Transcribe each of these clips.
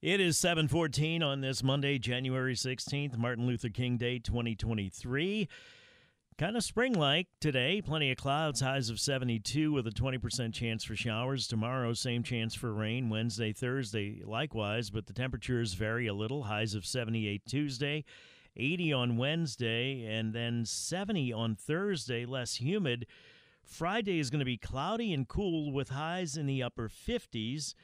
It is 714 on this Monday, January 16th, Martin Luther King Day 2023. Kind of spring like today. Plenty of clouds, highs of 72 with a 20% chance for showers. Tomorrow, same chance for rain. Wednesday, Thursday, likewise, but the temperatures vary a little. Highs of 78 Tuesday, 80 on Wednesday, and then 70 on Thursday, less humid. Friday is going to be cloudy and cool with highs in the upper 50s.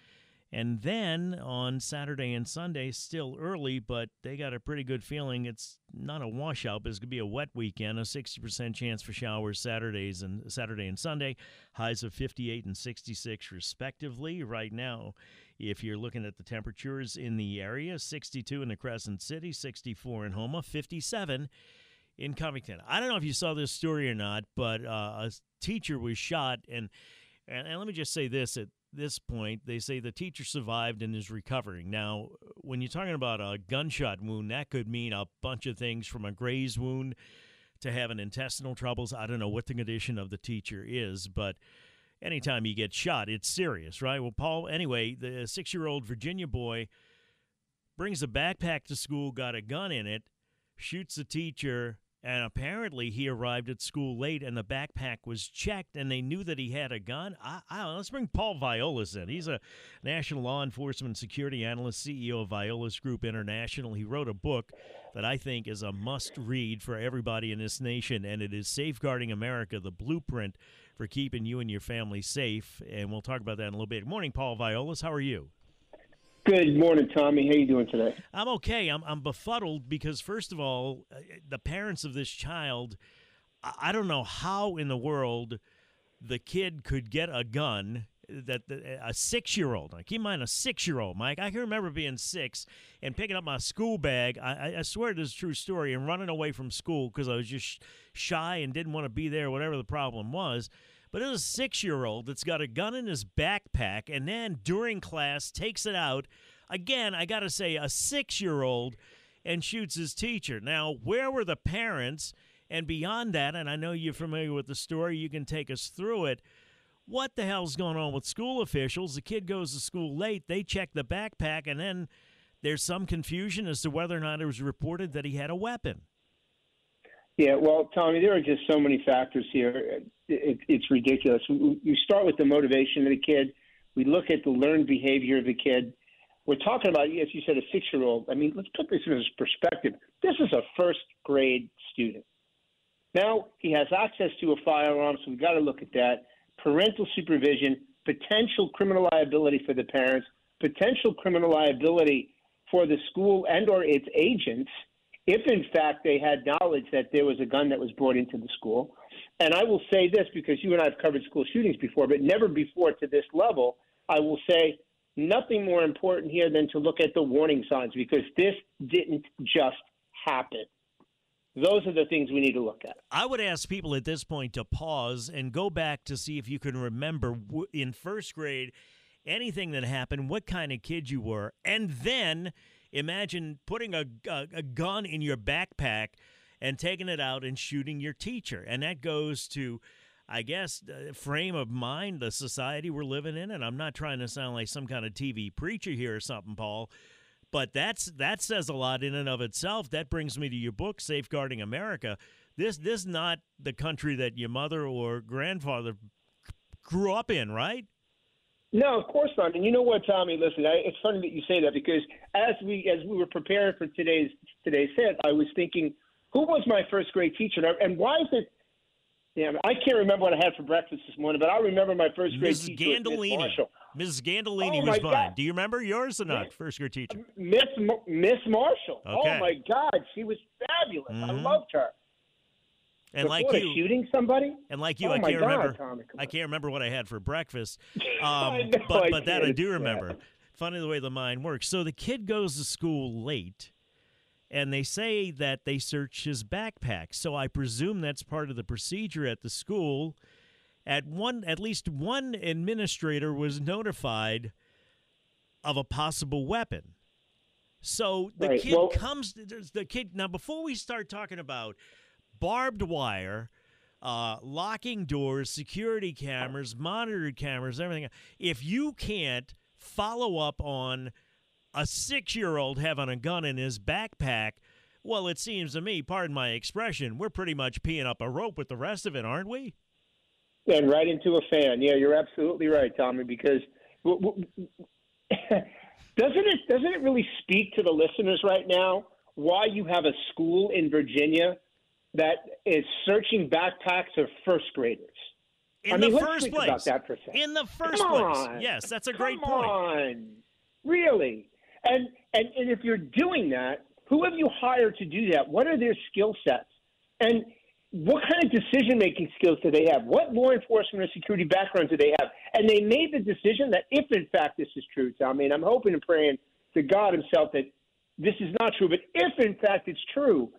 And then on Saturday and Sunday, still early, but they got a pretty good feeling it's not a washout, but it's gonna be a wet weekend. A 60% chance for showers Saturdays and Saturday and Sunday. Highs of 58 and 66 respectively. Right now, if you're looking at the temperatures in the area, 62 in the Crescent City, 64 in Houma, 57 in Covington. I don't know if you saw this story or not, but uh, a teacher was shot and and, and let me just say this: this point, they say the teacher survived and is recovering. Now, when you're talking about a gunshot wound, that could mean a bunch of things from a graze wound to having intestinal troubles. I don't know what the condition of the teacher is, but anytime you get shot, it's serious, right? Well, Paul, anyway, the six year old Virginia boy brings a backpack to school, got a gun in it, shoots the teacher, and apparently, he arrived at school late, and the backpack was checked, and they knew that he had a gun. I, I let's bring Paul Viollis in. He's a national law enforcement security analyst, CEO of Viollis Group International. He wrote a book that I think is a must-read for everybody in this nation, and it is "Safeguarding America: The Blueprint for Keeping You and Your Family Safe." And we'll talk about that in a little bit. Good morning, Paul Viollis. How are you? Good morning, Tommy. How you doing today? I'm okay. I'm I'm befuddled because first of all, uh, the parents of this child, I don't know how in the world the kid could get a gun that a six year old. Keep in mind a six year old, Mike. I can remember being six and picking up my school bag. I, I swear this is a true story and running away from school because I was just shy and didn't want to be there, whatever the problem was. But it was a six year old that's got a gun in his backpack and then during class takes it out. Again, I got to say, a six year old and shoots his teacher. Now, where were the parents? And beyond that, and I know you're familiar with the story, you can take us through it. What the hell's going on with school officials? The kid goes to school late, they check the backpack, and then there's some confusion as to whether or not it was reported that he had a weapon. Yeah, well, Tommy, there are just so many factors here. It, it's ridiculous. We start with the motivation of the kid. We look at the learned behavior of the kid. We're talking about, as you said, a six year old. I mean, let's put this in perspective. This is a first grade student. Now he has access to a firearm, so we've got to look at that. Parental supervision, potential criminal liability for the parents, potential criminal liability for the school and or its agents if in fact they had knowledge that there was a gun that was brought into the school. And I will say this because you and I have covered school shootings before, but never before to this level. I will say nothing more important here than to look at the warning signs because this didn't just happen. Those are the things we need to look at. I would ask people at this point to pause and go back to see if you can remember in first grade anything that happened, what kind of kid you were, and then imagine putting a, a, a gun in your backpack and taking it out and shooting your teacher. And that goes to, I guess, the frame of mind, the society we're living in. And I'm not trying to sound like some kind of TV preacher here or something, Paul. But that's that says a lot in and of itself. That brings me to your book, Safeguarding America. This this is not the country that your mother or grandfather grew up in, right? No, of course not. And you know what, Tommy? Listen, I, it's funny that you say that because as we as we were preparing for today's today's set, I was thinking, who was my first grade teacher, and why is it? Yeah, I can't remember what I had for breakfast this morning, but I remember my first grade Mrs. teacher, was Miss Gandolini. Marshall. Mrs. Gandolini Oh, was mine. God. Do you remember yours or not? First grade teacher. Miss Miss Marshall. Okay. Oh my God, she was fabulous. I Mhm. loved her. And like you, shooting somebody. and like you, oh I can't God, remember. Tommy, I can't remember what I had for breakfast. Um, know, but I that I do Yeah. remember. Funny the way the mind works. So the kid goes to school late, and they say that they search his backpack. So I presume that's part of the procedure at the school. At one, at least one administrator was notified of a possible weapon. So the Right, kid well- comes. The kid now. Before we start talking about barbed wire, uh, locking doors, security cameras, monitored cameras, everything. If you can't follow up on a six-year-old having a gun in his backpack, well, it seems to me, pardon my expression, we're pretty much peeing up a rope with the rest of it, aren't we? And right into a fan. Yeah, you're absolutely right, Tommy. Because w- w- doesn't it doesn't it really speak to the listeners right now why you have a school in Virginia that is searching backpacks of first graders? In I mean, the first place. about that for a second. In the first Come place. on. Yes, that's a Come great point. on. Really? And, and and if you're doing that, who have you hired to do that? What are their skill sets? And what kind of decision making skills do they have? What law enforcement or security background do they have? And they made the decision that if in fact this is true, Tommy, and I'm hoping and praying to God Himself that this is not true, but if in fact it's true,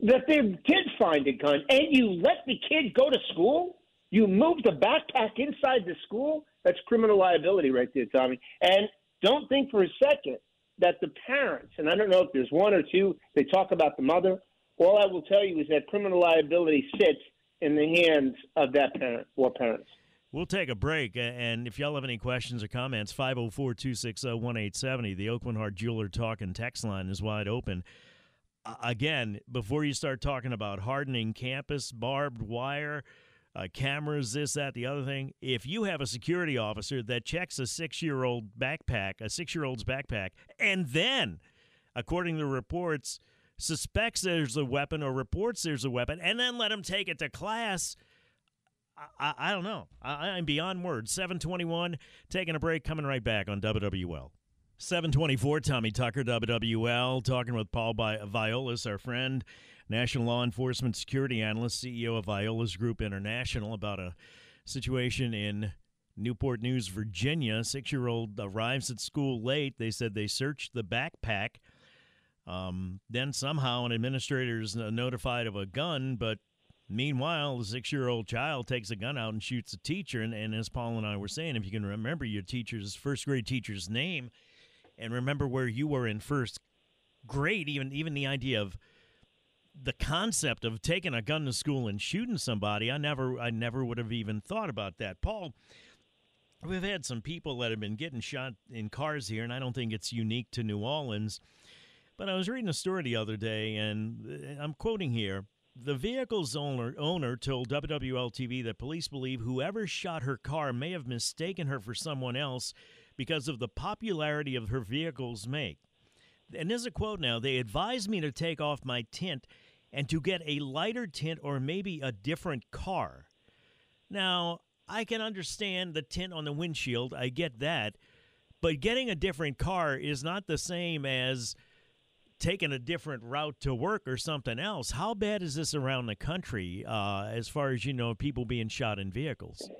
that they did find a gun and you let the kid go to school, you moved the backpack inside the school, that's criminal liability right there, Tommy. And don't think for a second that the parents, and I don't know if there's one or two, they talk about the mother. All I will tell you is that criminal liability sits in the hands of that parent or parents. We'll take a break, and if y'all have any questions or comments, 504 260 1870, the Aucoin Hart Jeweler Talk and text line is wide open. Again, before you start talking about hardening campus, barbed wire, uh, cameras, this, that, the other thing, if you have a security officer that checks a six year old backpack, a six year old's backpack, and then, according to reports, suspects there's a weapon or reports there's a weapon, and then let him take it to class. I, I, I don't know. I, I'm beyond words. 721, taking a break, coming right back on WWL. 724, Tommy Tucker, WWL, talking with Paul Bi- Viollis, our friend, National Law Enforcement Security Analyst, CEO of Viollis Group International, about a situation in Newport News, Virginia. Six year old arrives at school late. They said they searched the backpack. Um, then somehow an administrator is notified of a gun, but Meanwhile, the six year old child takes a gun out and shoots a teacher. And, and as Paul and I were saying, if you can remember your teacher's first grade teacher's name and remember where you were in first grade, even even the idea of the concept of taking a gun to school and shooting somebody, I never I never would have even thought about that. Paul, we've had some people that have been getting shot in cars here, and I don't think it's unique to New Orleans. But I was reading a story the other day, and uh, I'm quoting here. The vehicle's owner, owner told WWL TV that police believe whoever shot her car may have mistaken her for someone else because of the popularity of her vehicle's make. And there's a quote now they advised me to take off my tint and to get a lighter tint or maybe a different car. Now, I can understand the tint on the windshield, I get that. But getting a different car is not the same as taking a different route to work or something else. How bad is this around the country uh, as far as you know, people being shot in vehicles?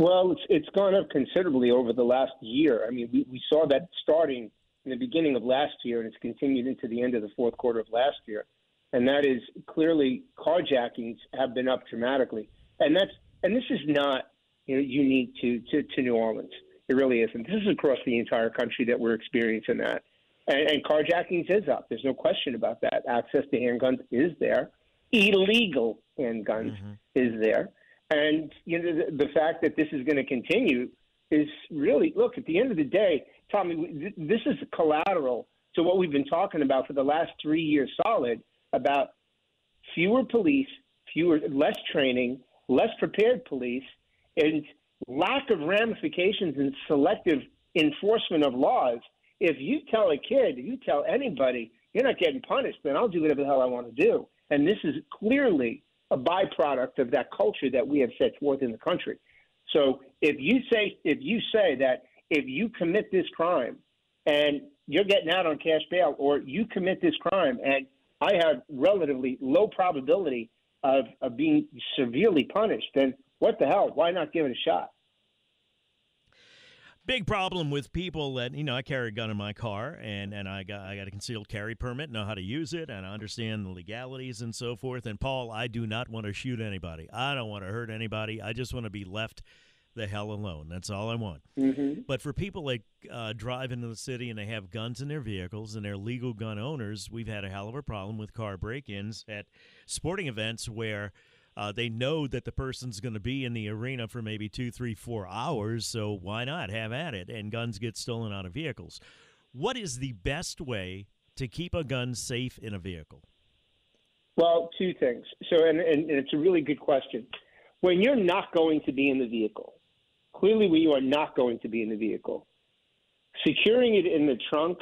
Well, it's, it's gone up considerably over the last year. I mean, we, we saw that starting in the beginning of last year, and it's continued into the end of the fourth quarter of last year. And that is clearly carjackings have been up dramatically, and that's and this is not you know, unique to, to to New Orleans. It really isn't. This is across the entire country that we're experiencing that. And, and carjackings is up. There's no question about that. Access to handguns is there. Illegal handguns mm-hmm. is there. And you know the, the fact that this is going to continue is really look at the end of the day, Tommy. This is collateral to what we've been talking about for the last three years solid about fewer police, fewer less training, less prepared police, and lack of ramifications and selective enforcement of laws. If you tell a kid, you tell anybody, you're not getting punished, then I'll do whatever the hell I want to do. And this is clearly a byproduct of that culture that we have set forth in the country. So if you say if you say that if you commit this crime and you're getting out on cash bail, or you commit this crime and I have relatively low probability of, of being severely punished, then what the hell? Why not give it a shot? Big problem with people that you know. I carry a gun in my car, and and I got I got a concealed carry permit, know how to use it, and I understand the legalities and so forth. And Paul, I do not want to shoot anybody. I don't want to hurt anybody. I just want to be left the hell alone. That's all I want. Mm-hmm. But for people that uh, drive into the city and they have guns in their vehicles and they're legal gun owners, we've had a hell of a problem with car break-ins at sporting events where uh, they know that the person's going to be in the arena for maybe two, three, four hours. So why not have at it? And guns get stolen out of vehicles. What is the best way to keep a gun safe in a vehicle? Well, two things. So, and, and it's a really good question. When you're not going to be in the vehicle, clearly when you are not going to be in the vehicle, securing it in the trunk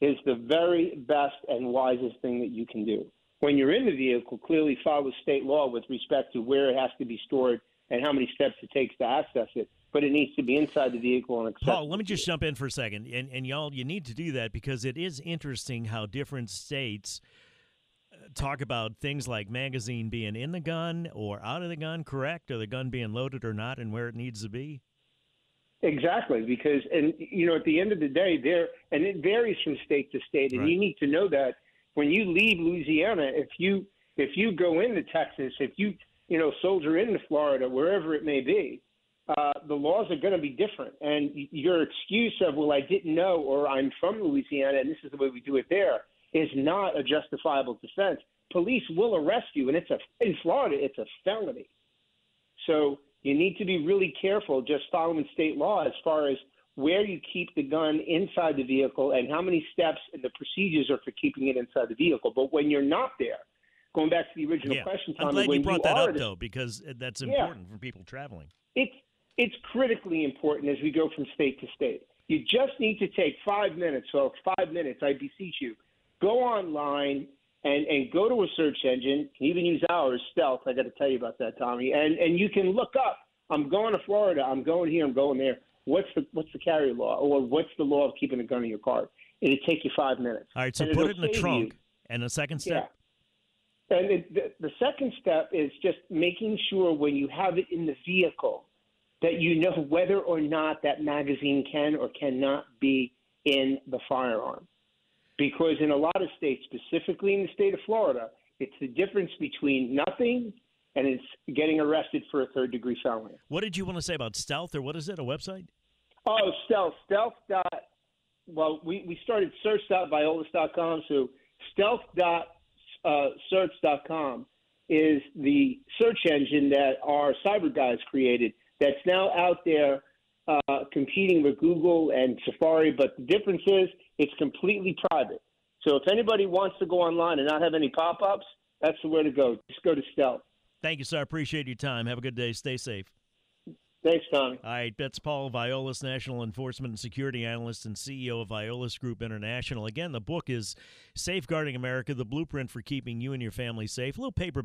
is the very best and wisest thing that you can do. When you're in the vehicle, clearly follow state law with respect to where it has to be stored and how many steps it takes to access it. But it needs to be inside the vehicle and accessible. Paul, let me just jump in for a second, and and y'all, you need to do that because it is interesting how different states uh, talk about things like magazine being in the gun or out of the gun, correct, or the gun being loaded or not, and where it needs to be. Exactly, because and you know at the end of the day, there and it varies from state to state, and Right. you need to know that when you leave Louisiana, if you if you go into Texas, if you you know soldier into Florida, wherever it may be, uh, the laws are going to be different, and your excuse of well I didn't know or I'm from Louisiana and this is the way we do it there is not a justifiable defense. Police will arrest you, and it's a in Florida it's a felony. So you need to be really careful just following state law as far as where you keep the gun inside the vehicle and how many steps and the procedures are for keeping it inside the vehicle. But when you're not there, going back to the original yeah, question, I'm glad when you brought that up though because that's Yeah. important for people traveling. it's it's critically important as we go from state to state. You just need to take five minutes, so five minutes, I beseech you. Go online and, and go to a search engine. You can even use ours, Stealth. I got to tell you about that, Tommy. And and you can look up. I'm going to Florida. I'm going here. I'm going there. What's the what's the carry law, or what's the law of keeping a gun in your car? It'll take you five minutes. All right, so And put it'll in the save you- trunk. And the second step, yeah. And it, the, the second step is just making sure when you have it in the vehicle that you know whether or not that magazine can or cannot be in the firearm. Because in a lot of states, specifically in the state of Florida, it's the difference between nothing and it's getting arrested for a third degree felony. what did you want to say about stealth, or what is it? A website? Oh, stealth. Stealth. Dot, well, we, we started search.viollis.com. So stealth. Dot, uh, search.com is the search engine that our cyber guys created that's now out there uh, competing with Google and Safari. But the difference is it's completely private. So if anybody wants to go online and not have any pop ups, that's the way to go. Just go to stealth. Thank you, sir. I Appreciate your time. Have a good day. Stay safe. Thanks, Tommy. All right, that's Paul Viollis, National Enforcement and Security Analyst and CEO of Viollis Group International. Again, the book is Safeguarding America, the blueprint for keeping you and your family safe. A little paper.